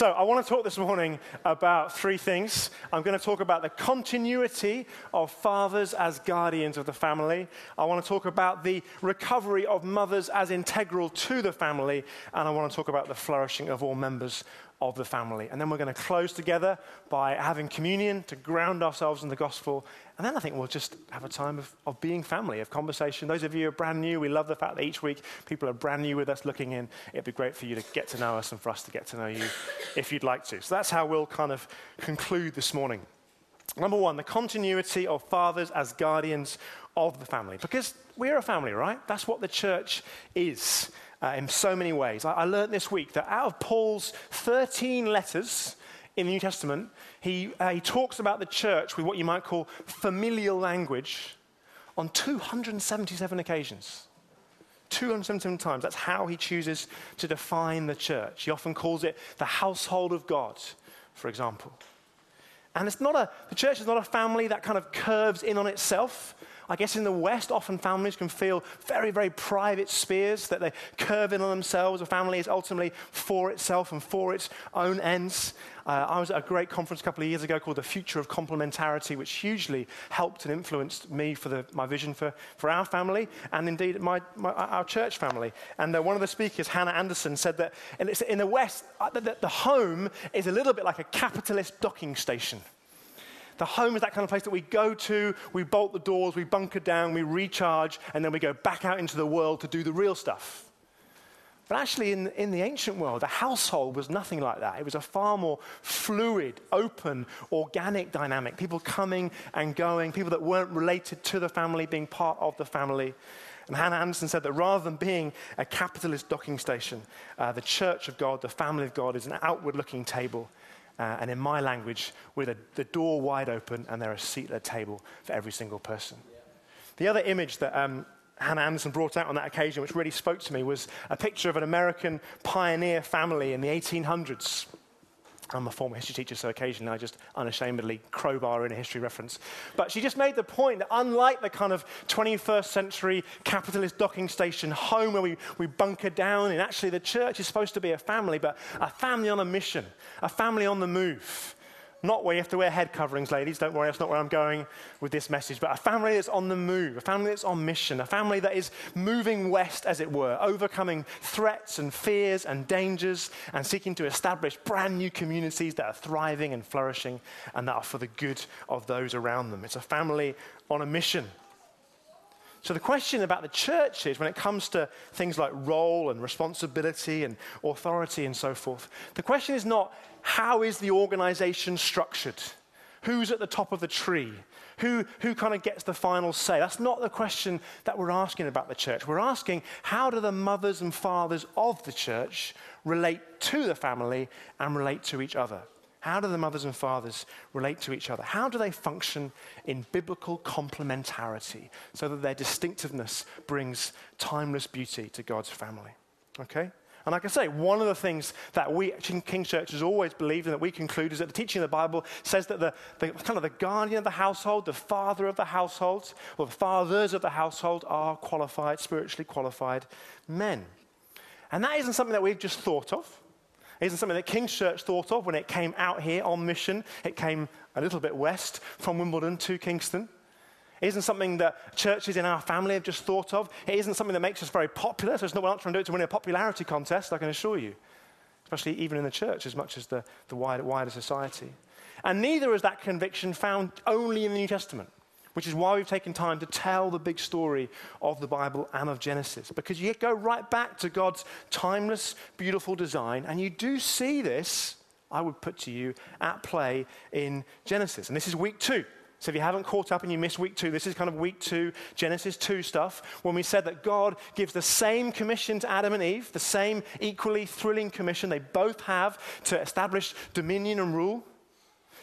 So, I want to talk this morning about three things. I'm going to talk about the continuity of fathers as guardians of the family. I want to talk about the recovery of mothers as integral to the family. And I want to talk about the flourishing of all members of the family. And then we're going to close together by having communion to ground ourselves in the gospel. And then I think we'll just have a time of, of being family, of conversation. Those of you who are brand new, we love the fact that each week people are brand new with us looking in. It'd be great for you to get to know us and for us to get to know you if you'd like to. So that's how we'll kind of conclude this morning. Number one, the continuity of fathers as guardians of the family. Because we're a family, right? That's what the church is uh, in so many ways. I, I learned this week that out of Paul's 13 letters in the New Testament, he, uh, he talks about the church with what you might call familial language on 277 occasions. 277 times. That's how he chooses to define the church. He often calls it the household of God, for example. And it's not a, the church is not a family that kind of curves in on itself. I guess in the West, often families can feel very, very private spheres that they curve in on themselves. A family is ultimately for itself and for its own ends. Uh, I was at a great conference a couple of years ago called The Future of Complementarity, which hugely helped and influenced me for the, my vision for, for our family and indeed my, my our church family. And uh, one of the speakers, Hannah Anderson, said that in the West, uh, the, the home is a little bit like a capitalist docking station. The home is that kind of place that we go to, we bolt the doors, we bunker down, we recharge, and then we go back out into the world to do the real stuff. But actually, in, in the ancient world, the household was nothing like that. It was a far more fluid, open, organic dynamic. People coming and going, people that weren't related to the family being part of the family. And Hannah Anderson said that rather than being a capitalist docking station, uh, the church of God, the family of God, is an outward looking table uh, and in my language, with a, the door wide open and there a seat at a table for every single person. The other image that um, Hannah Anderson brought out on that occasion, which really spoke to me, was a picture of an American pioneer family in the 1800s. I'm a former history teacher, so occasionally I just unashamedly crowbar in a history reference. But she just made the point that unlike the kind of 21st century capitalist docking station home where we, we bunker down, and actually the church is supposed to be a family, but a family on a mission, a family on the move. Not where you have to wear head coverings, ladies. Don't worry, that's not where I'm going with this message. But a family that's on the move, a family that's on mission, a family that is moving west, as it were, overcoming threats and fears and dangers and seeking to establish brand new communities that are thriving and flourishing and that are for the good of those around them. It's a family on a mission. So, the question about the church is when it comes to things like role and responsibility and authority and so forth, the question is not how is the organization structured? Who's at the top of the tree? Who, who kind of gets the final say? That's not the question that we're asking about the church. We're asking how do the mothers and fathers of the church relate to the family and relate to each other? How do the mothers and fathers relate to each other? How do they function in biblical complementarity so that their distinctiveness brings timeless beauty to God's family? Okay? And like I say, one of the things that we, King Church, has always believed and that we conclude is that the teaching of the Bible says that the, the kind of the guardian of the household, the father of the household, or the fathers of the household are qualified, spiritually qualified men. And that isn't something that we've just thought of. Isn't something that King's Church thought of when it came out here on mission. It came a little bit west from Wimbledon to Kingston. It isn't something that churches in our family have just thought of. It isn't something that makes us very popular. So it's not we're not trying to do it to win a popularity contest, I can assure you. Especially even in the church as much as the, the wider, wider society. And neither is that conviction found only in the New Testament which is why we've taken time to tell the big story of the Bible and of Genesis. Because you go right back to God's timeless, beautiful design, and you do see this, I would put to you, at play in Genesis. And this is week two. So if you haven't caught up and you missed week two, this is kind of week two, Genesis 2 stuff, when we said that God gives the same commission to Adam and Eve, the same equally thrilling commission they both have to establish dominion and rule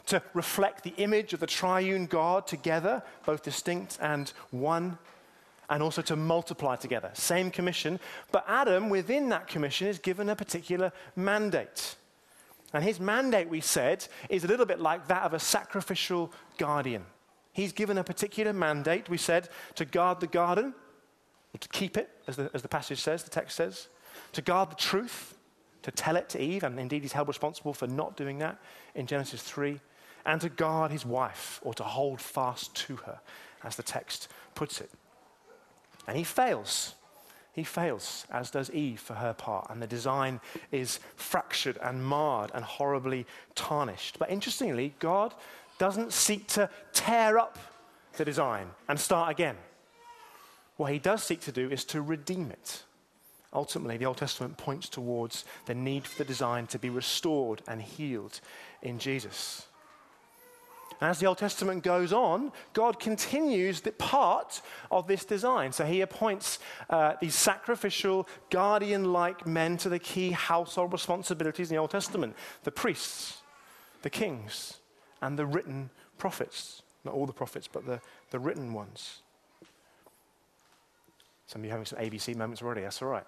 to reflect the image of the triune God together, both distinct and one, and also to multiply together. Same commission, but Adam, within that commission, is given a particular mandate. And his mandate, we said, is a little bit like that of a sacrificial guardian. He's given a particular mandate, we said, to guard the garden, or to keep it, as the, as the passage says, the text says, to guard the truth, to tell it to Eve, and indeed he's held responsible for not doing that in Genesis 3, and to guard his wife or to hold fast to her, as the text puts it. And he fails. He fails, as does Eve for her part, and the design is fractured and marred and horribly tarnished. But interestingly, God doesn't seek to tear up the design and start again. What he does seek to do is to redeem it. Ultimately, the Old Testament points towards the need for the design to be restored and healed in Jesus. And as the Old Testament goes on, God continues the part of this design. So he appoints uh, these sacrificial, guardian like men to the key household responsibilities in the Old Testament the priests, the kings, and the written prophets. Not all the prophets, but the, the written ones. Some of you having some ABC moments already, that's all right.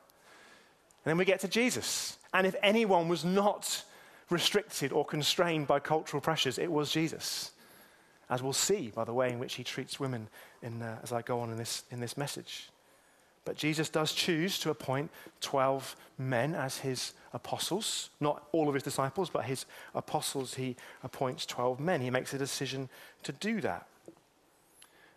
And then we get to Jesus. And if anyone was not restricted or constrained by cultural pressures, it was Jesus. As we'll see by the way in which he treats women in, uh, as I go on in this, in this message. But Jesus does choose to appoint 12 men as his apostles. Not all of his disciples, but his apostles, he appoints 12 men. He makes a decision to do that.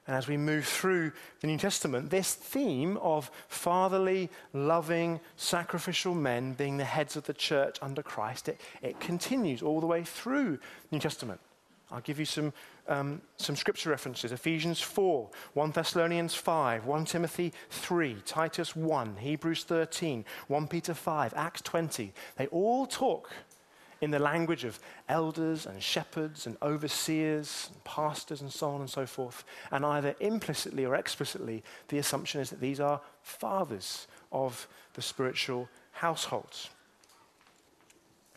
And as we move through the New Testament, this theme of fatherly, loving, sacrificial men being the heads of the church under Christ, it, it continues all the way through the New Testament. I'll give you some, um, some scripture references Ephesians 4, 1 Thessalonians 5, 1 Timothy 3, Titus 1, Hebrews 13, 1 Peter 5, Acts 20. They all talk in the language of elders and shepherds and overseers and pastors and so on and so forth. And either implicitly or explicitly, the assumption is that these are fathers of the spiritual households.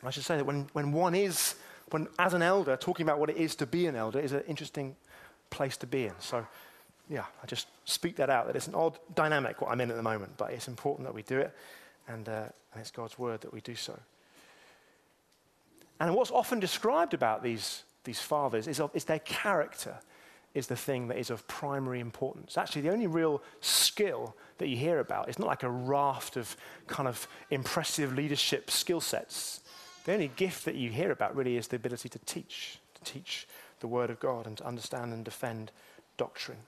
I should say that when, when one is, when as an elder, talking about what it is to be an elder is an interesting place to be in. So, yeah, I just speak that out, that it's an odd dynamic what I'm in at the moment, but it's important that we do it, and, uh, and it's God's word that we do so. And what's often described about these, these fathers is, of, is their character is the thing that is of primary importance. Actually, the only real skill that you hear about is not like a raft of kind of impressive leadership skill sets. The only gift that you hear about really is the ability to teach, to teach the Word of God and to understand and defend doctrine.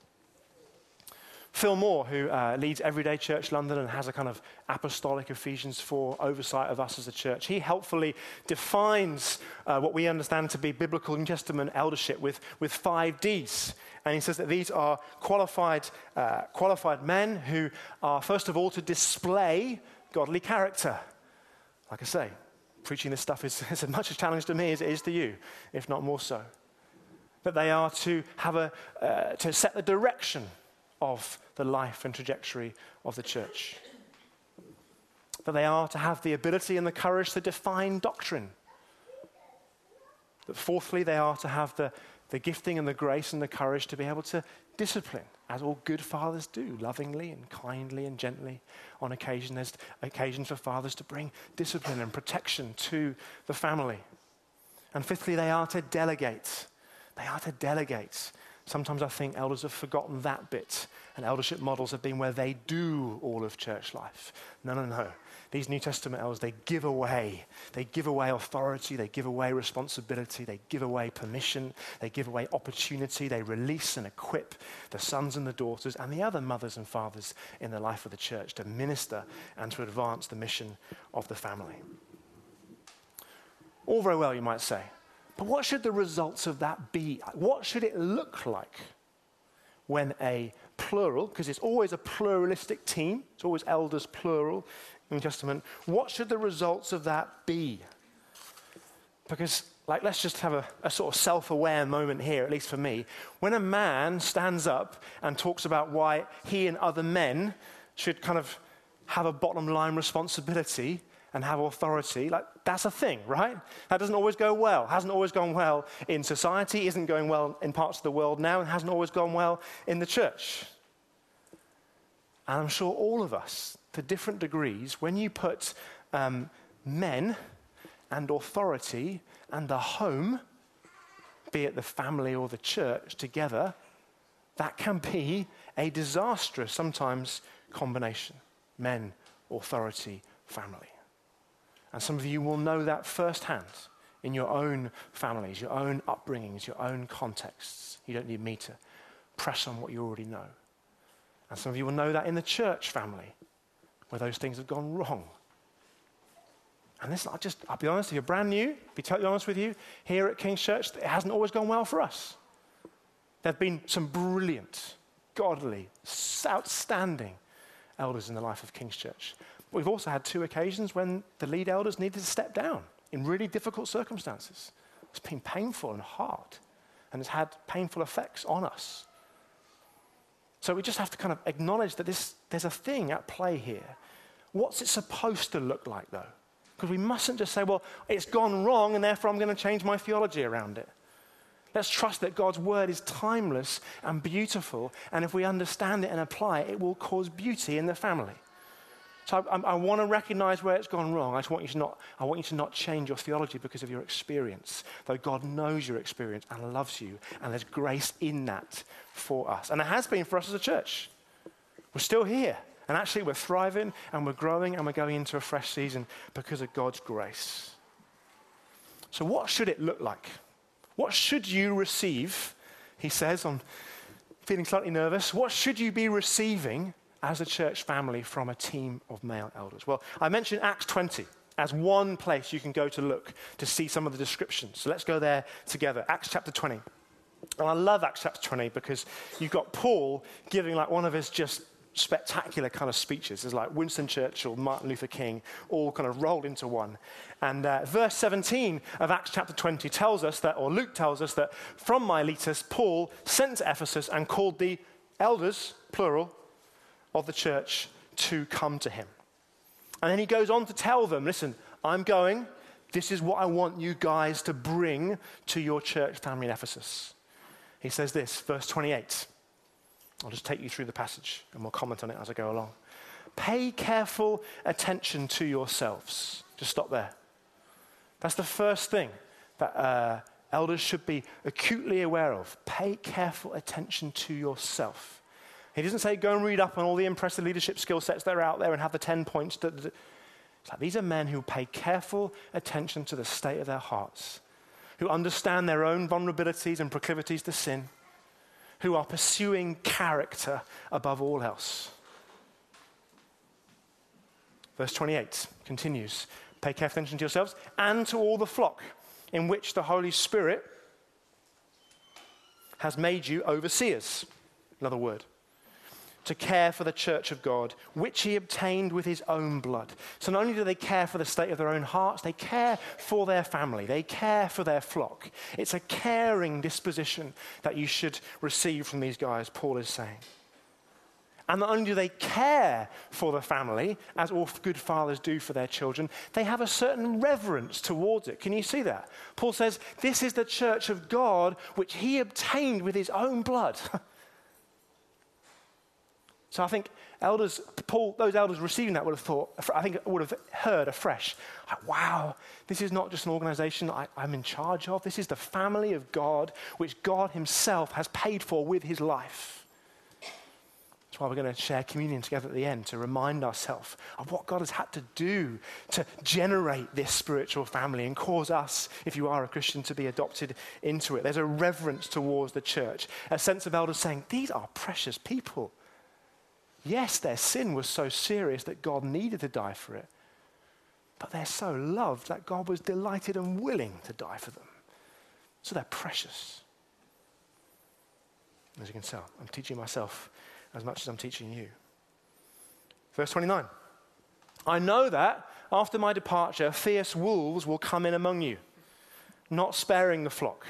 Phil Moore, who uh, leads Everyday Church London and has a kind of apostolic Ephesians 4 oversight of us as a church, he helpfully defines uh, what we understand to be biblical New Testament eldership with, with five Ds. And he says that these are qualified, uh, qualified men who are, first of all, to display godly character. Like I say, preaching this stuff is, is as much a challenge to me as it is to you, if not more so. That they are to have a, uh, to set the direction of the life and trajectory of the church. That they are to have the ability and the courage to define doctrine. That fourthly, they are to have the, the gifting and the grace and the courage to be able to discipline, as all good fathers do, lovingly and kindly and gently. On occasion, there's occasions for fathers to bring discipline and protection to the family. And fifthly, they are to delegate. They are to delegate Sometimes I think elders have forgotten that bit, and eldership models have been where they do all of church life. No, no, no. These New Testament elders, they give away. They give away authority, they give away responsibility, they give away permission, they give away opportunity, they release and equip the sons and the daughters and the other mothers and fathers in the life of the church to minister and to advance the mission of the family. All very well, you might say. But what should the results of that be? What should it look like when a plural, because it's always a pluralistic team, it's always elders plural in the Testament, what should the results of that be? Because, like, let's just have a, a sort of self aware moment here, at least for me. When a man stands up and talks about why he and other men should kind of have a bottom line responsibility, and have authority, like that's a thing, right? That doesn't always go well. Hasn't always gone well in society, isn't going well in parts of the world now, and hasn't always gone well in the church. And I'm sure all of us, to different degrees, when you put um, men and authority and the home, be it the family or the church, together, that can be a disastrous, sometimes, combination men, authority, family. And some of you will know that firsthand in your own families, your own upbringings, your own contexts. You don't need me to press on what you already know. And some of you will know that in the church family, where those things have gone wrong. And this, I just, I'll be honest, if you're brand new, be totally honest with you, here at King's Church, it hasn't always gone well for us. There have been some brilliant, godly, outstanding elders in the life of King's Church. We've also had two occasions when the lead elders needed to step down in really difficult circumstances. It's been painful and hard, and it's had painful effects on us. So we just have to kind of acknowledge that this, there's a thing at play here. What's it supposed to look like, though? Because we mustn't just say, well, it's gone wrong, and therefore I'm going to change my theology around it. Let's trust that God's word is timeless and beautiful, and if we understand it and apply it, it will cause beauty in the family. So I, I, want to recognize where it's gone wrong. I just want you to not, I want you to not change your theology because of your experience, though God knows your experience and loves you, and there's grace in that for us. And it has been for us as a church. We're still here. And actually, we're thriving and we're growing and we're going into a fresh season because of God's grace. So, what should it look like? What should you receive? He says, on feeling slightly nervous, what should you be receiving as a church family from a team of male elders? Well, I mentioned Acts 20 as one place you can go to look to see some of the descriptions. So let's go there together. Acts chapter 20. And I love Acts chapter 20 because you've got Paul giving like one of his just spectacular kind of speeches. There's like Winston Churchill, Martin Luther King, all kind of rolled into one. And uh, verse 17 of Acts chapter 20 tells us that, or Luke tells us that from Miletus, Paul sent to Ephesus and called the elders, plural, of the church to come to him. And then he goes on to tell them listen, I'm going. This is what I want you guys to bring to your church family in Ephesus. He says this, verse 28. I'll just take you through the passage and we'll comment on it as I go along. Pay careful attention to yourselves. Just stop there. That's the first thing that uh, elders should be acutely aware of. Pay careful attention to yourself. He doesn't say go and read up on all the impressive leadership skill sets that are out there and have the 10 points. That, that. Like these are men who pay careful attention to the state of their hearts, who understand their own vulnerabilities and proclivities to sin, who are pursuing character above all else. Verse 28 continues Pay careful attention to yourselves and to all the flock in which the Holy Spirit has made you overseers. Another word to care for the church of God, which he obtained with his own blood. So not only do they care for the state of their own hearts, they care for their family, they care for their flock. It's a caring disposition that you should receive from these guys, Paul is saying. And not only do they care for the family, as all good fathers do for their children, they have a certain reverence towards it. Can you see that? Paul says, This is the church of God which he obtained with his own blood. So I think elders, Paul, those elders receiving that would have thought, I think would have heard afresh, wow, this is not just an organization I, I'm in charge of. This is the family of God, which God himself has paid for with his life. That's why we're going to share communion together at the end to remind ourselves of what God has had to do to generate this spiritual family and cause us, if you are a Christian, to be adopted into it. There's a reverence towards the church, a sense of elders saying, These are precious people. Yes, their sin was so serious that God needed to die for it, but they're so loved that God was delighted and willing to die for them. So they're precious. As you can tell, I'm teaching myself as much as I'm teaching you. Verse 29 I know that after my departure, fierce wolves will come in among you, not sparing the flock.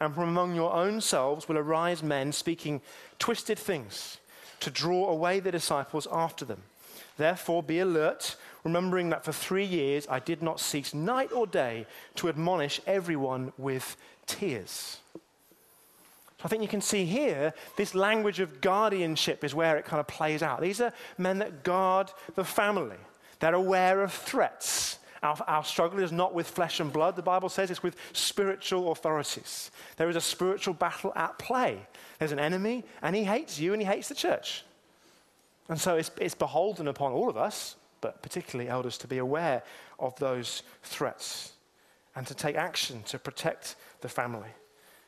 And from among your own selves will arise men speaking twisted things to draw away the disciples after them. Therefore, be alert, remembering that for three years I did not cease night or day to admonish everyone with tears. So I think you can see here this language of guardianship is where it kind of plays out. These are men that guard the family, they're aware of threats. Our, our, struggle is not with flesh and blood, the Bible says, it's with spiritual authorities. There is a spiritual battle at play. There's an enemy, and he hates you and he hates the church. And so it's, it's beholden upon all of us, but particularly elders, to be aware of those threats and to take action to protect the family.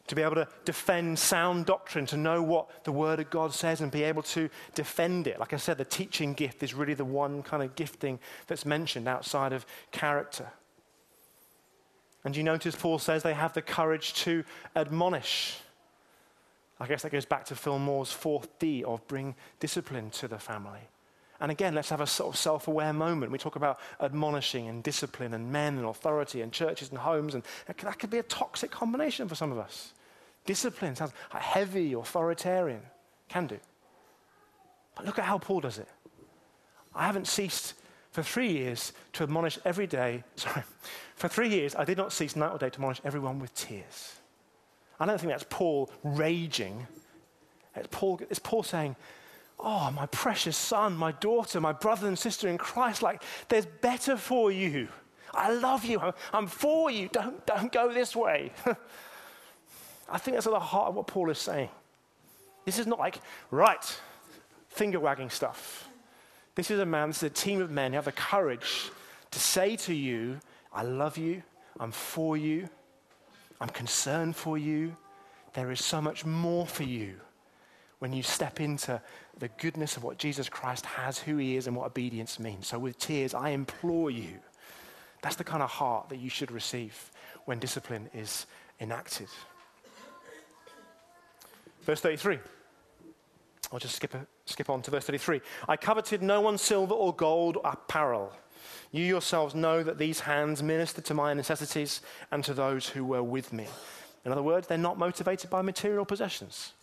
To be able to defend sound doctrine, to know what the Word of God says and be able to defend it. Like I said, the teaching gift is really the one kind of gifting that's mentioned outside of character. And you notice Paul says they have the courage to admonish. I guess that goes back to Phil Moore's fourth D of bring discipline to the family. And again, let's have a sort of self aware moment. We talk about admonishing and discipline and men and authority and churches and homes, and that could be a toxic combination for some of us. Discipline sounds heavy, authoritarian. Can do. But look at how Paul does it. I haven't ceased for three years to admonish every day. Sorry. For three years, I did not cease night or day to admonish everyone with tears. I don't think that's Paul raging. It's Paul, it's Paul saying, Oh, my precious son, my daughter, my brother and sister in Christ, like, there's better for you. I love you. I'm, for you. Don't, don't go this way. I think that's at the heart of what Paul is saying. This is not like, right, finger wagging stuff. This is a man, this is a team of men who have the courage to say to you, I love you, I'm for you, I'm concerned for you. There is so much more for you when you step into the goodness of what Jesus Christ has, who he is, and what obedience means. So, with tears, I implore you. That's the kind of heart that you should receive when discipline is enacted. Verse 33. I'll just skip, skip on to verse 33. I coveted no one's silver or gold or apparel. You yourselves know that these hands ministered to my necessities and to those who were with me. In other words, they're not motivated by material possessions.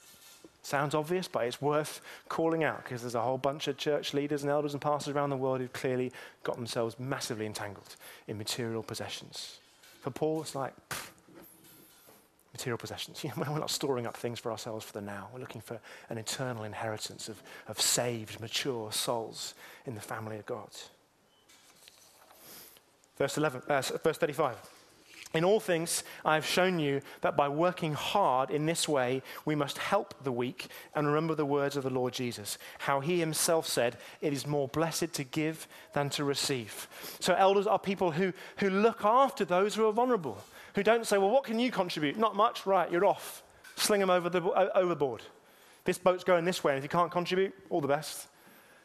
Sounds obvious, but it's worth calling out because there's a whole bunch of church leaders and elders and pastors around the world who've clearly got themselves massively entangled in material possessions. For Paul, it's like pff, material possessions. You know, we're not storing up things for ourselves for the now. We're looking for an eternal inheritance of, of saved, mature souls in the family of God. Verse, 11, uh, verse 35. In all things, I have shown you that by working hard in this way, we must help the weak and remember the words of the Lord Jesus, how he himself said, It is more blessed to give than to receive. So, elders are people who, who look after those who are vulnerable, who don't say, Well, what can you contribute? Not much, right, you're off. Sling them over the, overboard. This boat's going this way, and if you can't contribute, all the best.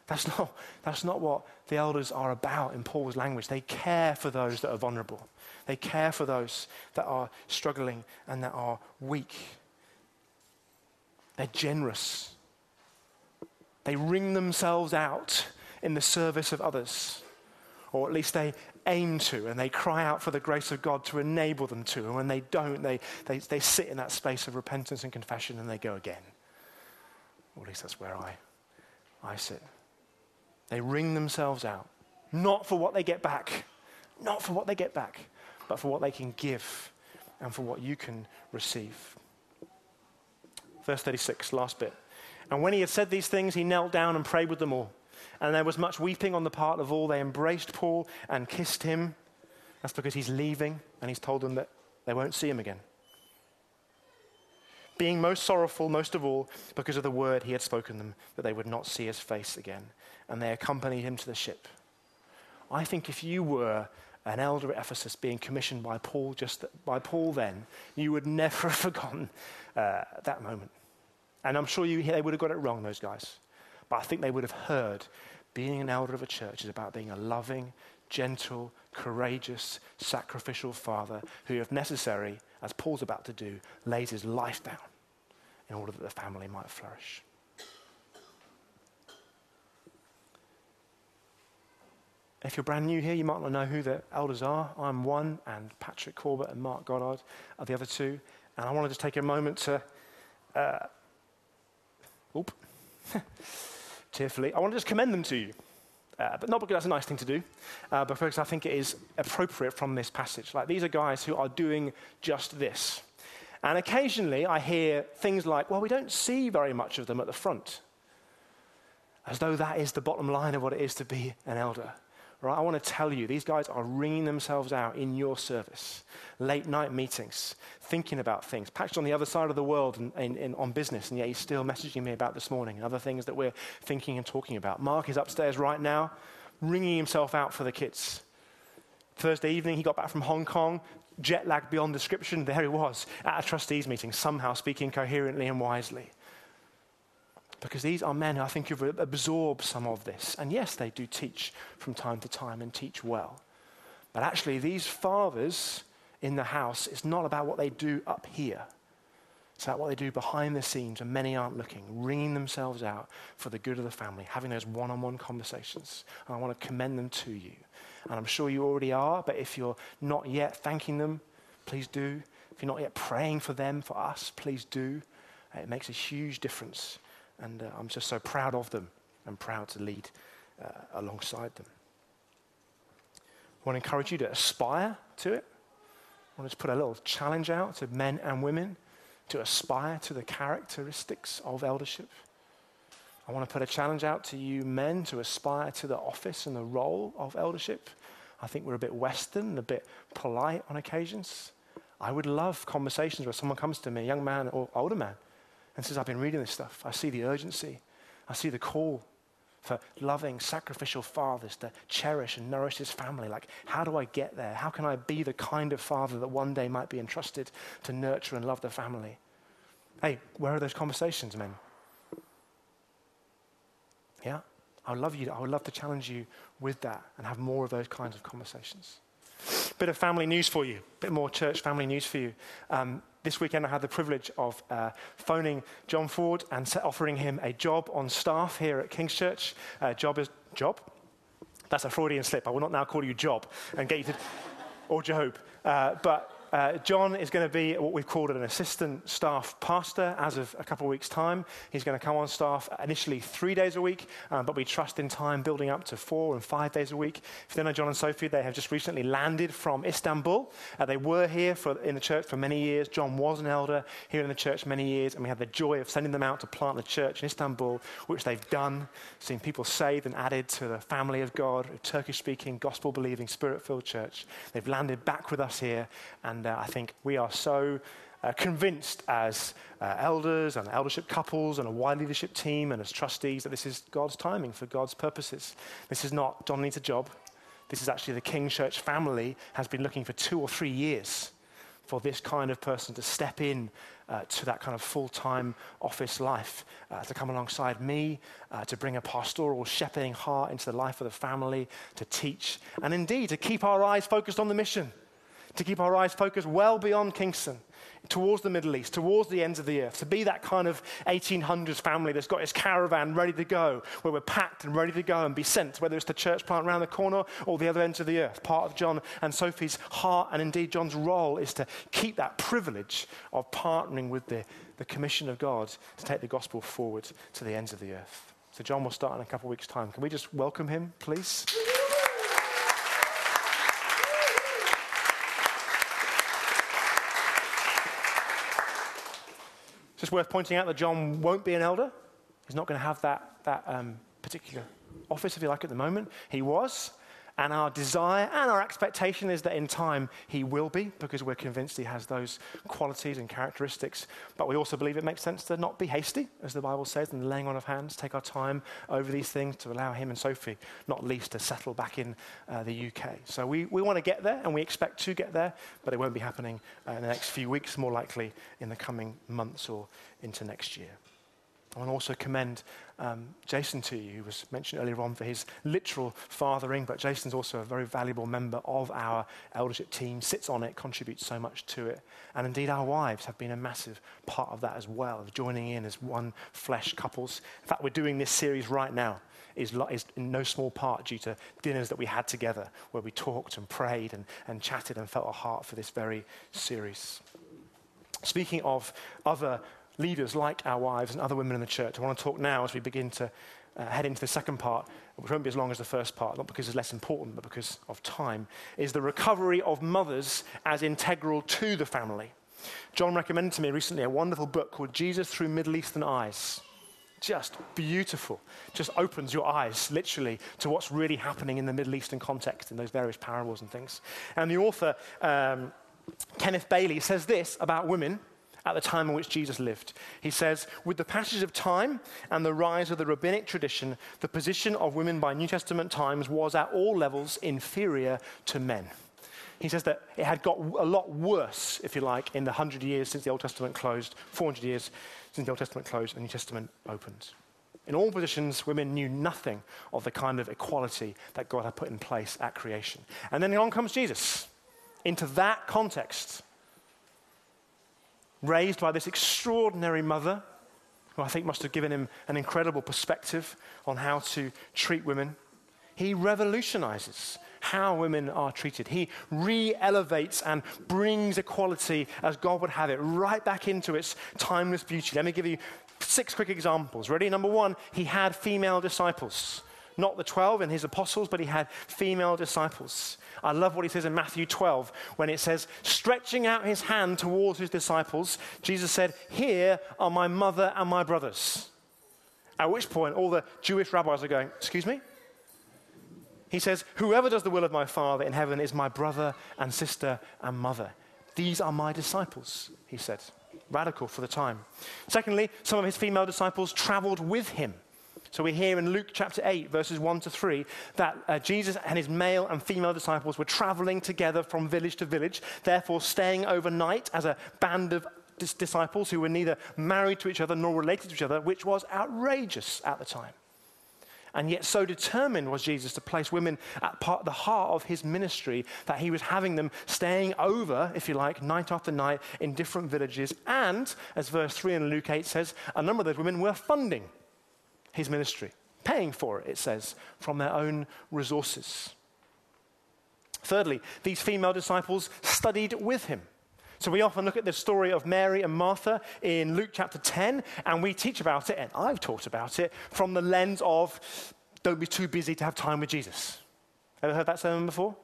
That's not, that's not what the elders are about in Paul's language. They care for those that are vulnerable. They care for those that are struggling and that are weak. They're generous. They wring themselves out in the service of others, or at least they aim to, and they cry out for the grace of God to enable them to. And when they don't, they, they, they sit in that space of repentance and confession and they go again. Or at least that's where I, I sit. They wring themselves out, not for what they get back, not for what they get back, but for what they can give and for what you can receive. Verse 36, last bit. And when he had said these things, he knelt down and prayed with them all. And there was much weeping on the part of all. They embraced Paul and kissed him. That's because he's leaving, and he's told them that they won't see him again. Being most sorrowful, most of all, because of the word he had spoken them, that they would not see his face again. And they accompanied him to the ship. I think if you were an elder at Ephesus being commissioned by Paul just by Paul then, you would never have forgotten uh, that moment. And I'm sure you, they would have got it wrong, those guys. But I think they would have heard being an elder of a church is about being a loving, gentle, courageous, sacrificial father who, if necessary, as Paul's about to do, lays his life down in order that the family might flourish. If you're brand new here, you might not know who the elders are. I'm one, and Patrick Corbett and Mark Goddard are the other two. And I want to just take a moment to, uh, oop, tearfully, I want to just commend them to you. Uh, but not because that's a nice thing to do, uh, but because I think it is appropriate from this passage. Like these are guys who are doing just this. And occasionally I hear things like, well, we don't see very much of them at the front. As though that is the bottom line of what it is to be an elder. Right? I want to tell you, these guys are wringing themselves out in your service. Late night meetings, thinking about things. Patched on the other side of the world and, and, and on business, and yet he's still messaging me about this morning and other things that we're thinking and talking about. Mark is upstairs right now, wringing himself out for the kids. Thursday evening, he got back from Hong Kong, jet lagged beyond description. There he was at a trustees meeting, somehow speaking coherently and wisely. Because these are men who I think have absorbed some of this. And yes, they do teach from time to time and teach well. But actually, these fathers in the house, it's not about what they do up here. It's about what they do behind the scenes and many aren't looking, wringing themselves out for the good of the family, having those one on one conversations. And I want to commend them to you. And I'm sure you already are, but if you're not yet thanking them, please do. If you're not yet praying for them, for us, please do. Uh, it makes a huge difference. And uh, I'm just so proud of them and proud to lead uh, alongside them. I want to encourage you to aspire to it. I want to put a little challenge out to men and women to aspire to the characteristics of eldership. I want to put a challenge out to you men to aspire to the office and the role of eldership. I think we're a bit Western a bit polite on occasions. I would love conversations where someone comes to me, a young man or older man, and says, I've been reading this stuff. I see the urgency. I see the call for loving, sacrificial fathers to cherish and nourish his family. Like, how do I get there? How can I be the kind of father that one day might be entrusted to nurture and love the family? Hey, where are those conversations, men? Yeah? I would love you. I would love to challenge you with that and have more of those kinds of conversations. Bit of family news for you. Bit more church family news for you. Um, this weekend, I had the privilege of uh, phoning John Ford and offering him a job on staff here at King's Church. Uh, job is job. That's a Freudian slip. I will not now call you Job and get you to, or Job. Uh, but uh, John is going to be what we've called an assistant staff pastor as of a couple of weeks' time. He's going to come on staff initially three days a week, um, but we trust in time building up to four and five days a week. If you don't know John and Sophie, they have just recently landed from Istanbul. Uh, they were here for, in the church for many years. John was an elder here in the church many years, and we had the joy of sending them out to plant the church in Istanbul, which they've done, seeing people saved and added to the family of God, a Turkish speaking, gospel believing, spirit filled church. They've landed back with us here, and and uh, I think we are so uh, convinced as uh, elders and eldership couples and a wide leadership team and as trustees that this is God's timing for God's purposes. This is not John needs a job. This is actually the King Church family has been looking for two or three years for this kind of person to step in uh, to that kind of full time office life, uh, to come alongside me, uh, to bring a pastoral shepherding heart into the life of the family, to teach, and indeed to keep our eyes focused on the mission to keep our eyes focused well beyond Kingston, towards the Middle East, towards the ends of the earth, to be that kind of 1800s family that's got its caravan ready to go, where we're packed and ready to go and be sent, whether it's the church plant around the corner or the other ends of the earth. Part of John and Sophie's heart, and indeed John's role, is to keep that privilege of partnering with the, the commission of God to take the gospel forward to the ends of the earth. So, John will start in a couple of weeks' time. Can we just welcome him, please? Just worth pointing out that John won't be an elder. He's not going to have that, that um, particular office, if you like, at the moment. He was. And our desire and our expectation is that in time he will be, because we're convinced he has those qualities and characteristics. But we also believe it makes sense to not be hasty, as the Bible says, the laying on of hands. Take our time over these things to allow him and Sophie, not least, to settle back in uh, the UK. So we, we want to get there, and we expect to get there, but it won't be happening uh, in the next few weeks, more likely in the coming months or into next year. I want to also commend um, Jason to you, who was mentioned earlier on for his literal fathering, but Jason's also a very valuable member of our eldership team, sits on it, contributes so much to it. And indeed, our wives have been a massive part of that as well, of joining in as one flesh couples. In fact, we're doing this series right now. Is, is in no small part due to dinners that we had together where we talked and prayed and, and chatted and felt a heart for this very series. Speaking of other leaders like our wives and other women in the church. I want to talk now as we begin to uh, head into the second part, which won't be as long as the first part, not because it's less important, but because of time, is the recovery of mothers as integral to the family. John recommended to me recently a wonderful book called Jesus Through Middle Eastern Eyes. Just beautiful. Just opens your eyes, literally, to what's really happening in the Middle Eastern context in those various parables and things. And the author, um, Kenneth Bailey, says this about women at the time in which Jesus lived. He says, With the passage of time and the rise of the rabbinic tradition, the position of women by New Testament times was at all levels inferior to men. He says that it had got a lot worse, if you like, in the 100 years since the Old Testament closed, 400 years since the Old Testament closed and the New Testament opened. In all positions, women knew nothing of the kind of equality that God had put in place at creation. And then along comes Jesus into that context, raised by this extraordinary mother, who I think must have given him an incredible perspective on how to treat women. He revolutionizes how women are treated. He re elevates and brings equality as God would have it right back into its timeless beauty. Let me give you six quick examples. Ready? Number one, he had female disciples. Not the 12 and his apostles, but he had female disciples. I love what he says in Matthew 12 when it says, stretching out his hand towards his disciples, Jesus said, Here are my mother and my brothers. At which point, all the Jewish rabbis are going, Excuse me? He says, Whoever does the will of my Father in heaven is my brother and sister and mother. These are my disciples, he said. Radical for the time. Secondly, some of his female disciples traveled with him. So we hear in Luke chapter 8, verses 1 to 3, that uh, Jesus and his male and female disciples were traveling together from village to village, therefore staying overnight as a band of dis- disciples who were neither married to each other nor related to each other, which was outrageous at the time. And yet, so determined was Jesus to place women at part, the heart of his ministry that he was having them staying over, if you like, night after night in different villages. And, as verse 3 in Luke 8 says, a number of those women were funding his ministry, paying for it, it says, from their own resources. Thirdly, these female disciples studied with him. So we often look at the story of Mary and Martha in Luke chapter 10, and we teach about it, and I've taught about it, from the lens of don't be too busy to have time with Jesus. Ever heard that sermon before?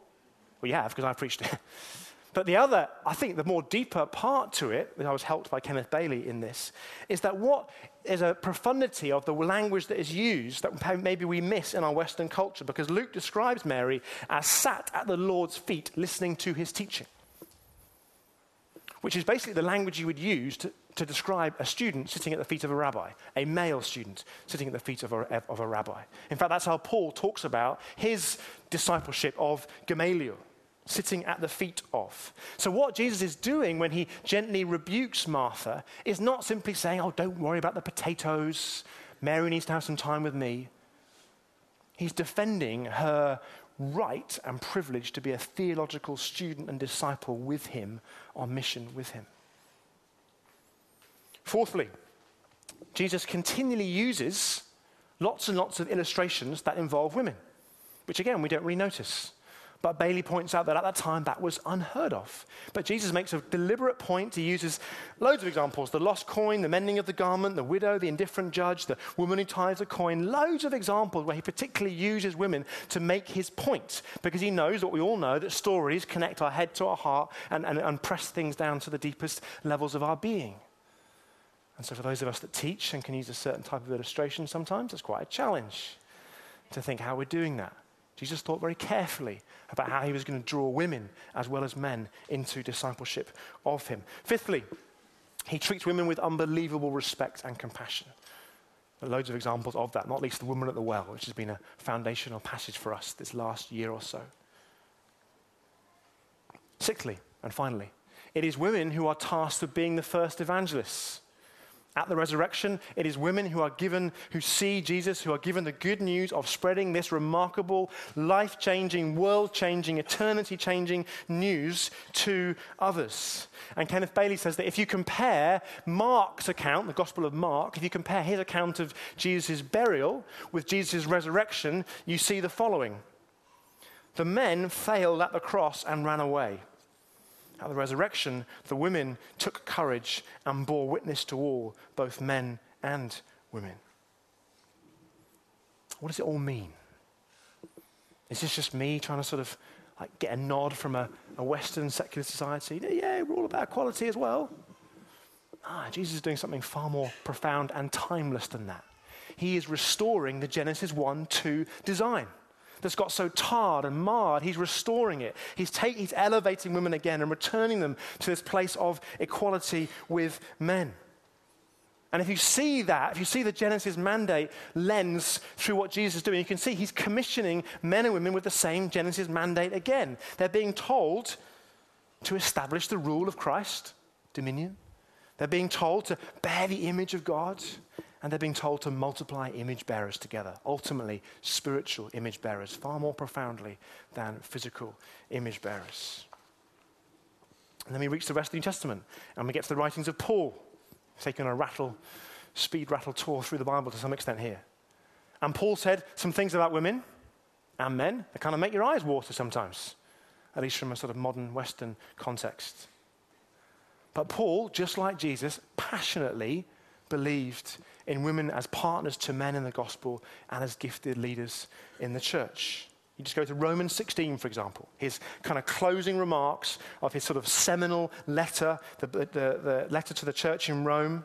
Well, you have, because I preached it. But the other, I think the more deeper part to it, and I was helped by Kenneth Bailey in this, is that what is a profundity of the language that is used that maybe we miss in our Western culture, because Luke describes Mary as sat at the Lord's feet listening to his teaching which is basically the language you would use to, to describe a student sitting at the feet of a rabbi, a male student sitting at the feet of a, of a rabbi. In fact, that's how Paul talks about his discipleship of Gamaliel, sitting at the feet of. So, what Jesus is doing when he gently rebukes Martha is not simply saying, Oh, don't worry about the potatoes, Mary needs to have some time with me. He's defending her right and privilege to be a theological student and disciple with him on mission with him. Fourthly, Jesus continually uses lots and lots of illustrations that involve women, which again we don't really notice. But Bailey points out that at that time that was unheard of. But Jesus makes a deliberate point. He uses loads of examples the lost coin, the mending of the garment, the widow, the indifferent judge, the woman who ties a coin. Loads of examples where he particularly uses women to make his point because he knows what we all know that stories connect our head to our heart and, and, and press things down to the deepest levels of our being. And so, for those of us that teach and can use a certain type of illustration, sometimes it's quite a challenge to think how we're doing that. Jesus thought very carefully about how he was going to draw women as well as men into discipleship of him. Fifthly, he treats women with unbelievable respect and compassion. There are loads of examples of that, not least the woman at the well, which has been a foundational passage for us this last year or so. Sixthly, and finally, it is women who are tasked with being the first evangelists. At the resurrection, it is women who are given, who see Jesus, who are given the good news of spreading this remarkable, life changing, world changing, eternity changing news to others. And Kenneth Bailey says that if you compare Mark's account, the Gospel of Mark, if you compare his account of Jesus' burial with Jesus' resurrection, you see the following The men failed at the cross and ran away. At the resurrection, the women took courage and bore witness to all, both men and women. What does it all mean? Is this just me trying to sort of like get a nod from a, a Western secular society? Yeah, we're all about equality as well. Ah, Jesus is doing something far more profound and timeless than that. He is restoring the Genesis 1 2 design that's got so tarred and marred, he's restoring it. He's, take, he's elevating women again and returning them to this place of equality with men. And if you see that, if you see the Genesis mandate lens through what Jesus is doing, you can see he's commissioning men and women with the same Genesis mandate again. They're being told to establish the rule of Christ, dominion. They're being told to bear the image of God, and they're being told to multiply image bearers together. Ultimately, spiritual image bearers, far more profoundly than physical image bearers. And then we reach the rest of the New Testament, and we get to the writings of Paul taking a rattle, speed rattle tour through the Bible to some extent here. And Paul said some things about women and men that kind of make your eyes water sometimes, at least from a sort of modern Western context. But Paul, just like Jesus, passionately believed in women as partners to men in the gospel and as gifted leaders in the church. You just go to Romans 16, for example, his kind of closing remarks of his sort of seminal letter, the, the, the letter to the church in Rome.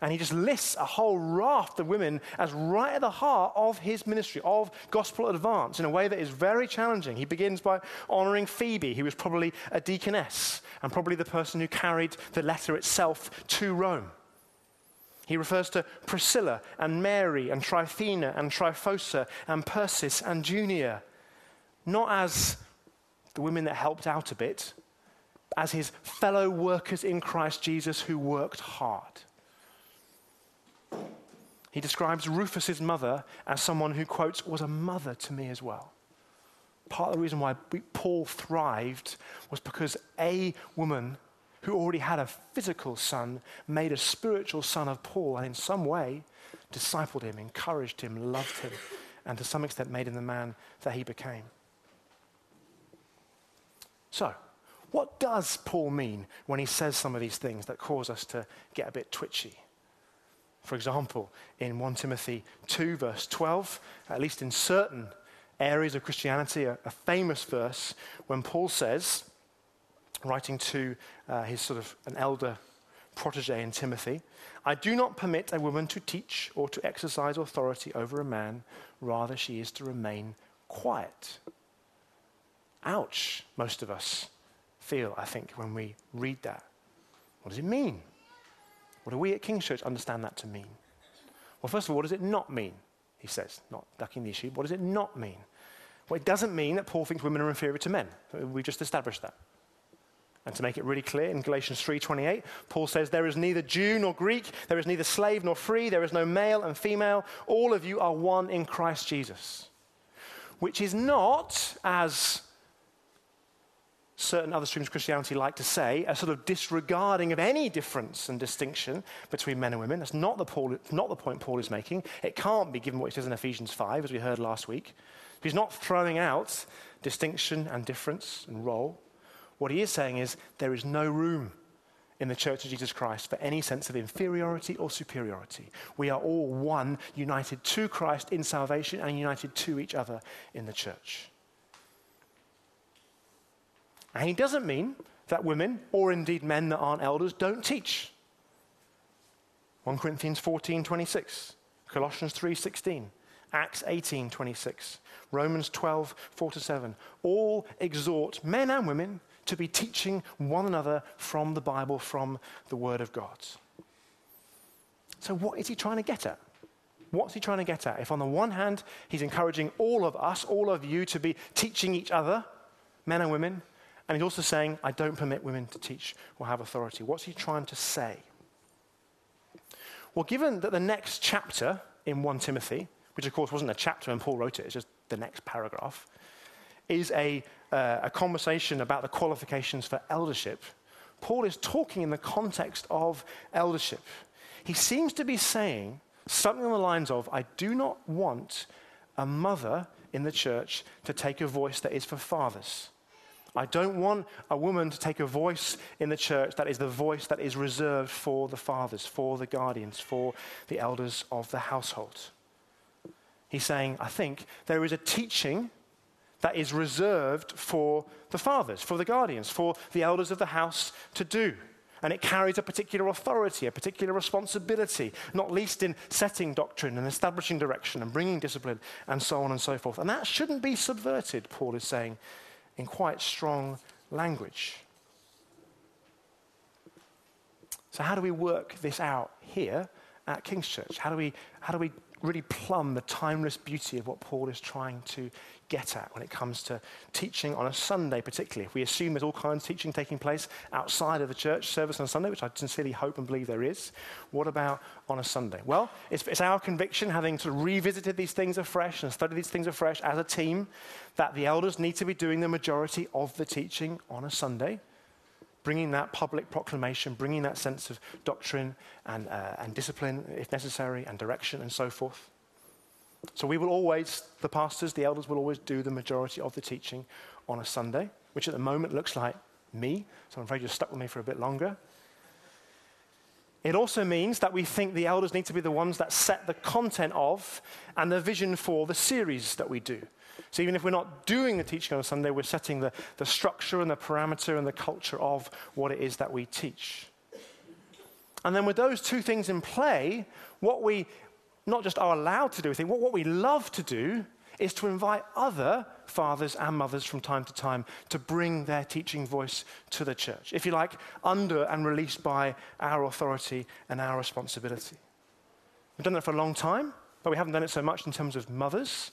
And he just lists a whole raft of women as right at the heart of his ministry, of gospel advance, in a way that is very challenging. He begins by honoring Phoebe, who was probably a deaconess and probably the person who carried the letter itself to Rome. He refers to Priscilla and Mary and Tryphena and Tryphosa and Persis and Junia not as the women that helped out a bit, as his fellow workers in Christ Jesus who worked hard. He describes Rufus's mother as someone who, quotes, was a mother to me as well. Part of the reason why Paul thrived was because a woman who already had a physical son made a spiritual son of Paul and in some way discipled him, encouraged him, loved him, and to some extent made him the man that he became. So, what does Paul mean when he says some of these things that cause us to get a bit twitchy? For example, in 1 Timothy 2, verse 12, at least in certain areas of Christianity, a, a famous verse when Paul says, writing to uh, his sort of an elder protege in Timothy, I do not permit a woman to teach or to exercise authority over a man, rather, she is to remain quiet. Ouch, most of us feel, I think, when we read that. What does it mean? What do we at King's Church understand that to mean? Well, first of all, what does it not mean? He says, not ducking the issue. What does it not mean? Well, it doesn't mean that Paul thinks women are inferior to men. We just established that. And to make it really clear, in Galatians 3:28, Paul says, "There is neither Jew nor Greek, there is neither slave nor free, there is no male and female. All of you are one in Christ Jesus." Which is not, as certain other streams of Christianity like to say, a sort of disregarding of any difference and distinction between men and women. That's not the, Paul, not the point Paul is making. It can't be given what he says in Ephesians 5, as we heard last week. He's not throwing out distinction and difference and role. What he is saying is there is no room in the Church of Jesus Christ for any sense of inferiority or superiority. We are all one, united to Christ in salvation and united to each other in the church. And he doesn't mean that women, or indeed men that aren't elders, don't teach. 1 Corinthians 14 26, Colossians 3 16, Acts 18 26, Romans 12 4 to 7. All exhort men and women to be teaching one another from the Bible, from the Word of God. So, what is he trying to get at? What's he trying to get at? If, on the one hand, he's encouraging all of us, all of you, to be teaching each other, men and women, and he's also saying, I don't permit women to teach or have authority. What's he trying to say? Well, given that the next chapter in 1 Timothy, which of course wasn't a chapter when Paul wrote it, it's just the next paragraph, is a, uh, a conversation about the qualifications for eldership, Paul is talking in the context of eldership. He seems to be saying something on the lines of, I do not want a mother in the church to take a voice that is for fathers. I don't want a woman to take a voice in the church that is the voice that is reserved for the fathers, for the guardians, for the elders of the household. He's saying, I think there is a teaching that is reserved for the fathers, for the guardians, for the elders of the house to do. And it carries a particular authority, a particular responsibility, not least in setting doctrine and establishing direction and bringing discipline and so on and so forth. And that shouldn't be subverted, Paul is saying in quite strong language. So, how do we work this out here at King's Church? How do we, how do we really plumb the timeless beauty of what Paul is trying to get at when it comes to teaching on a Sunday, particularly. If we assume there's all kinds of teaching taking place outside of the church service on Sunday, which I sincerely hope and believe there is, what about on a Sunday? Well, it's, it's our conviction, having sort of revisited these things afresh and studied these things afresh as a team, that the elders need to be doing the majority of the teaching on a Sunday bringing that public proclamation, bringing that sense of doctrine and, uh, and discipline, if necessary, and direction and so forth. So we will always, the pastors, the elders will always do the majority of the teaching on a Sunday, which at the moment looks like me, so I'm afraid you're stuck with me for a bit longer. It also means that we think the elders need to be the ones that set the content of and the vision for the series that we do. So even if we're not doing the teaching on Sunday, we're setting the, the structure and the parameter and the culture of what it is that we teach. And then with those two things in play, what we not just are allowed to do, think, what, what we love to do is to invite other fathers and mothers from time to time to bring their teaching voice to the church. If you like, under and released by our authority and our responsibility. We've done that for a long time, but we haven't done it so much in terms of mothers.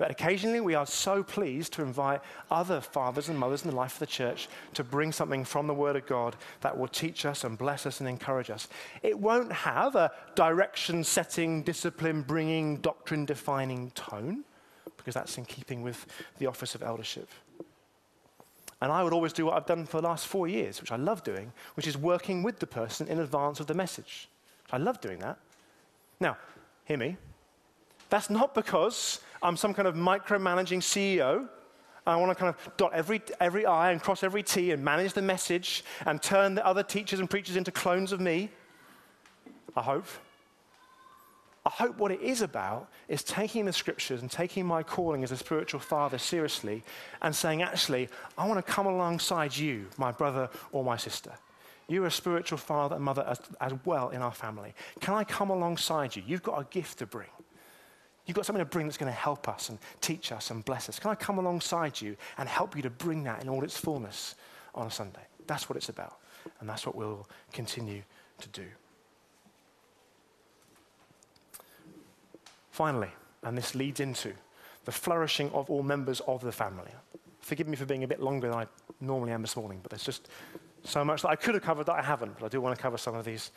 But occasionally we are so pleased to invite other fathers and mothers in the life of the church to bring something from the Word of God that will teach us and bless us and encourage us. It won't have a direction setting, discipline bringing, doctrine defining tone, because that's in keeping with the office of eldership. And I would always do what I've done for the last four years, which I love doing, which is working with the person in advance of the message. I love doing that. Now, hear me. That's not because I'm some kind of micromanaging CEO. I want to kind of dot every, every I and cross every T and manage the message and turn the other teachers and preachers into clones of me. I hope. I hope what it is about is taking the scriptures and taking my calling as a spiritual father seriously and saying, actually, I want to come alongside you, my brother or my sister. You're a spiritual father and mother as, as well in our family. Can I come alongside you? You've got a gift to bring. You've got something to bring that's going to help us and teach us and bless us. Can I come alongside you and help you to bring that in all its fullness on a Sunday? That's what it's about. And that's what we'll continue to do. Finally, and this leads into the flourishing of all members of the family. Forgive me for being a bit longer than I normally am this morning, but there's just so much that I could have covered that I haven't, but I do want to cover some of these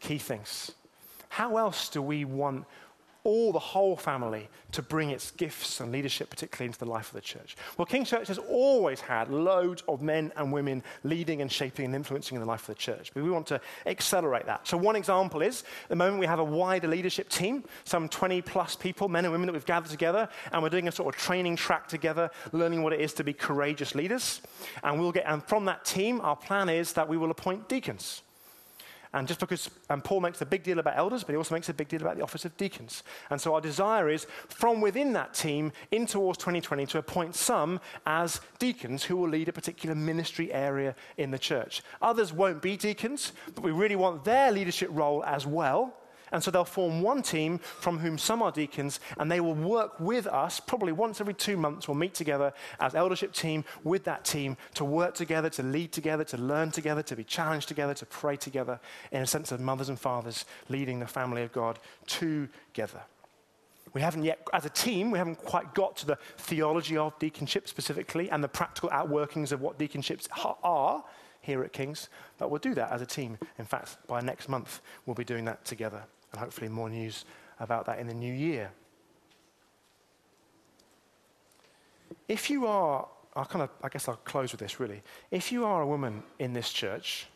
key things. How else do we want all the whole family to bring its gifts and leadership, particularly into the life of the church. Well, King Church has always had loads of men and women leading and shaping and influencing in the life of the church, but we want to accelerate that. So, one example is the moment we have a wider leadership team, some 20 plus people, men and women that we've gathered together, and we're doing a sort of training track together, learning what it is to be courageous leaders. And we'll get, and from that team, our plan is that we will appoint deacons. And just because and Paul makes a big deal about elders, but he also makes a big deal about the office of deacons. And so our desire is from within that team in towards 2020 to appoint some as deacons who will lead a particular ministry area in the church. Others won't be deacons, but we really want their leadership role as well. And so they'll form one team from whom some are deacons, and they will work with us probably once every two months. We'll meet together as eldership team with that team to work together, to lead together, to learn together, to be challenged together, to pray together in a sense of mothers and fathers leading the family of God together. We haven't yet, as a team, we haven't quite got to the theology of deaconship specifically and the practical outworkings of what deaconships are here at King's, but we'll do that as a team. In fact, by next month, we'll be doing that together and hopefully more news about that in the new year. If you are, I'll kind of, I guess I'll close with this really. If you are a woman in this church,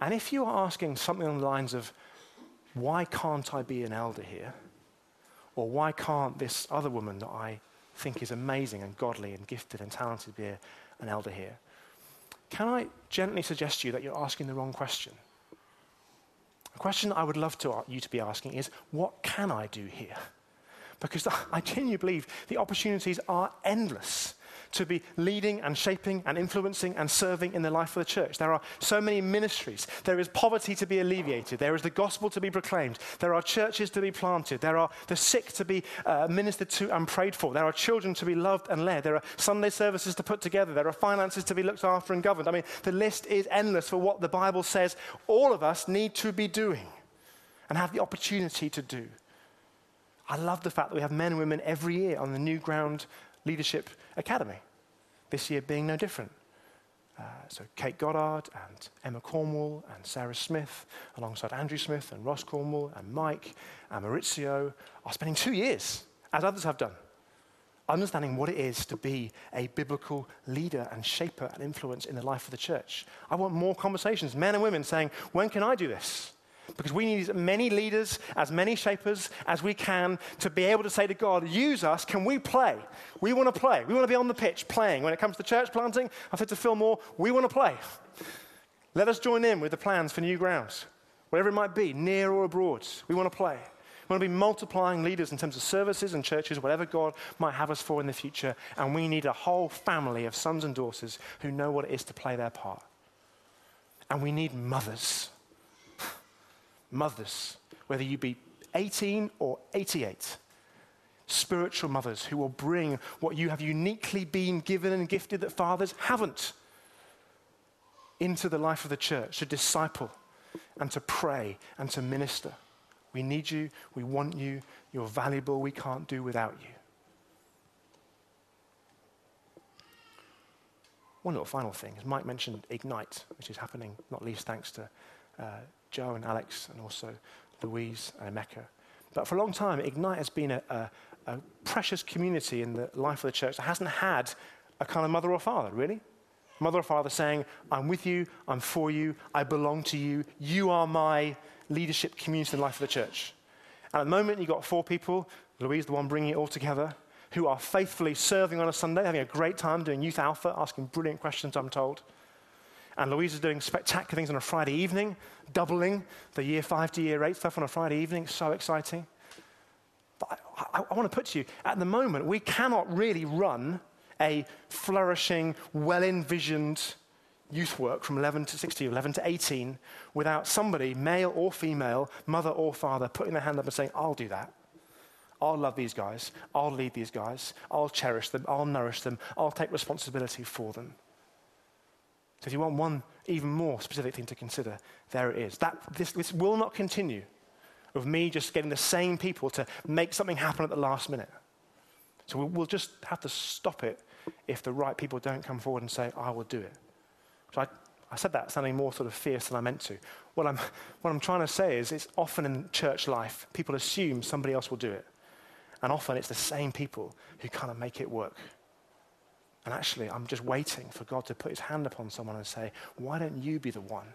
and if you are asking something on the lines of, why can't I be an elder here? Or why can't this other woman that I think is amazing and godly and gifted and talented be an elder here? Can I gently suggest to you that you're asking the wrong question? The question I would love to, you to be asking is, what can I do here? Because I genuinely believe the opportunities are endless. To be leading and shaping and influencing and serving in the life of the church. There are so many ministries. There is poverty to be alleviated. There is the gospel to be proclaimed. There are churches to be planted. There are the sick to be uh, ministered to and prayed for. There are children to be loved and led. There are Sunday services to put together. There are finances to be looked after and governed. I mean, the list is endless for what the Bible says all of us need to be doing and have the opportunity to do. I love the fact that we have men and women every year on the New Ground Leadership Academy, this year being no different. Uh, so Kate Goddard and Emma Cornwall and Sarah Smith, alongside Andrew Smith and Ross Cornwall and Mike and Maurizio, are spending two years, as others have done, understanding what it is to be a biblical leader and shaper and influence in the life of the church. I want more conversations, men and women saying, when can I do this? Because we need as many leaders, as many shapers as we can to be able to say to God, use us, can we play? We want to play. We want to be on the pitch playing. When it comes to church planting, I said to Phil Moore, we want to play. Let us join in with the plans for new grounds, wherever it might be, near or abroad. We want to play. We want to be multiplying leaders in terms of services and churches, whatever God might have us for in the future. And we need a whole family of sons and daughters who know what it is to play their part. And we need mothers mothers, whether you be 18 or 88, spiritual mothers who will bring what you have uniquely been given and gifted that fathers haven't into the life of the church to disciple and to pray and to minister. We need you. We want you. You're valuable. We can't do without you. One little final thing as Mike mentioned Ignite, which is happening not least thanks to uh, Joe and Alex and also Louise and Emeka. But for a long time, Ignite has been a, a, a precious community in the life of the church that hasn't had a kind of mother or father, really. Mother or father saying, I'm with you, I'm for you, I belong to you, you are my leadership community in the life of the church. And at the moment, you've got four people, Louise, the one bringing it all together, who are faithfully serving on a Sunday, having a great time doing Youth Alpha, asking brilliant questions, I'm told. And Louise is doing spectacular things on a Friday evening, doubling the year five to year eight stuff on a Friday evening. So exciting. But I, I, I want to put to you, at the moment, we cannot really run a flourishing, well envisioned youth work from 11 to 16, 11 to 18, without somebody, male or female, mother or father, putting their hand up and saying, I'll do that. I'll love these guys. I'll lead these guys. I'll cherish them. I'll nourish them. I'll take responsibility for them. So if you want one even more specific thing to consider, there it is. That, this, this will not continue of me just getting the same people to make something happen at the last minute. So we'll, we'll just have to stop it if the right people don't come forward and say, I will do it. So I, I said that sounding more sort of fierce than I meant to. What I'm, what I'm trying to say is it's often in church life, people assume somebody else will do it. And often it's the same people who kind of make it work. And actually, I'm just waiting for God to put his hand upon someone and say, Why don't you be the one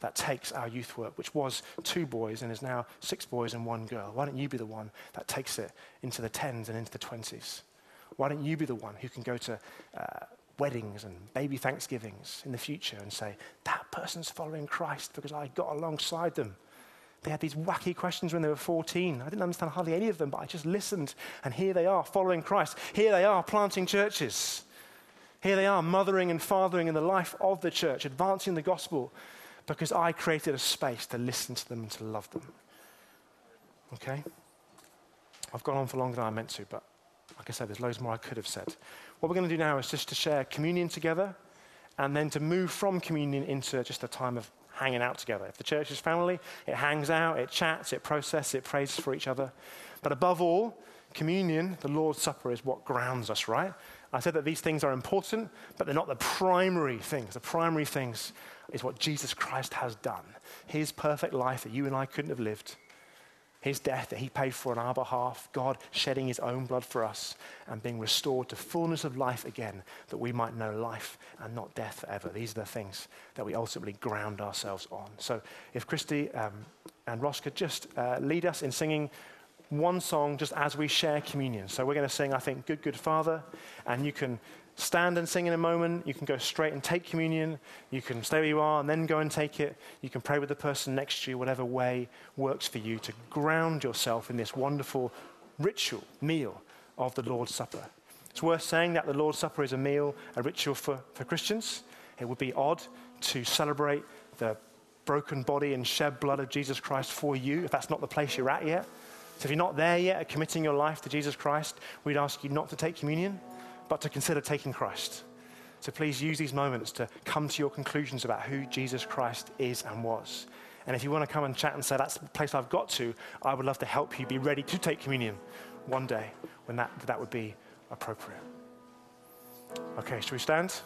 that takes our youth work, which was two boys and is now six boys and one girl? Why don't you be the one that takes it into the tens and into the twenties? Why don't you be the one who can go to uh, weddings and baby Thanksgivings in the future and say, That person's following Christ because I got alongside them? They had these wacky questions when they were 14. I didn't understand hardly any of them, but I just listened, and here they are following Christ. Here they are planting churches. Here they are, mothering and fathering in the life of the church, advancing the gospel, because I created a space to listen to them and to love them. Okay? I've gone on for longer than I meant to, but like I said, there's loads more I could have said. What we're going to do now is just to share communion together and then to move from communion into just a time of hanging out together. If the church is family, it hangs out, it chats, it processes, it prays for each other. But above all, communion, the Lord's Supper, is what grounds us, right? I said that these things are important, but they're not the primary things. The primary things is what Jesus Christ has done. His perfect life that you and I couldn't have lived. His death that he paid for on our behalf, God shedding his own blood for us and being restored to fullness of life again, that we might know life and not death forever. These are the things that we ultimately ground ourselves on. So if Christy um, and Ross could just uh, lead us in singing one song just as we share communion. So we're going to sing, I think, Good, Good Father, and you can stand and sing in a moment. You can go straight and take communion. You can stay where you are and then go and take it. You can pray with the person next to you, whatever way works for you to ground yourself in this wonderful ritual meal of the Lord's Supper. It's worth saying that the Lord's Supper is a meal, a ritual for, for Christians. It would be odd to celebrate the broken body and shed blood of Jesus Christ for you if that's not the place you're at yet. So if you're not there yet at committing your life to Jesus Christ, we'd ask you not to take communion, but to consider taking Christ. So please use these moments to come to your conclusions about who Jesus Christ is and was. And if you want to come and chat and say, that's the place I've got to, I would love to help you be ready to take communion one day when that, that would be appropriate. Okay, shall we stand?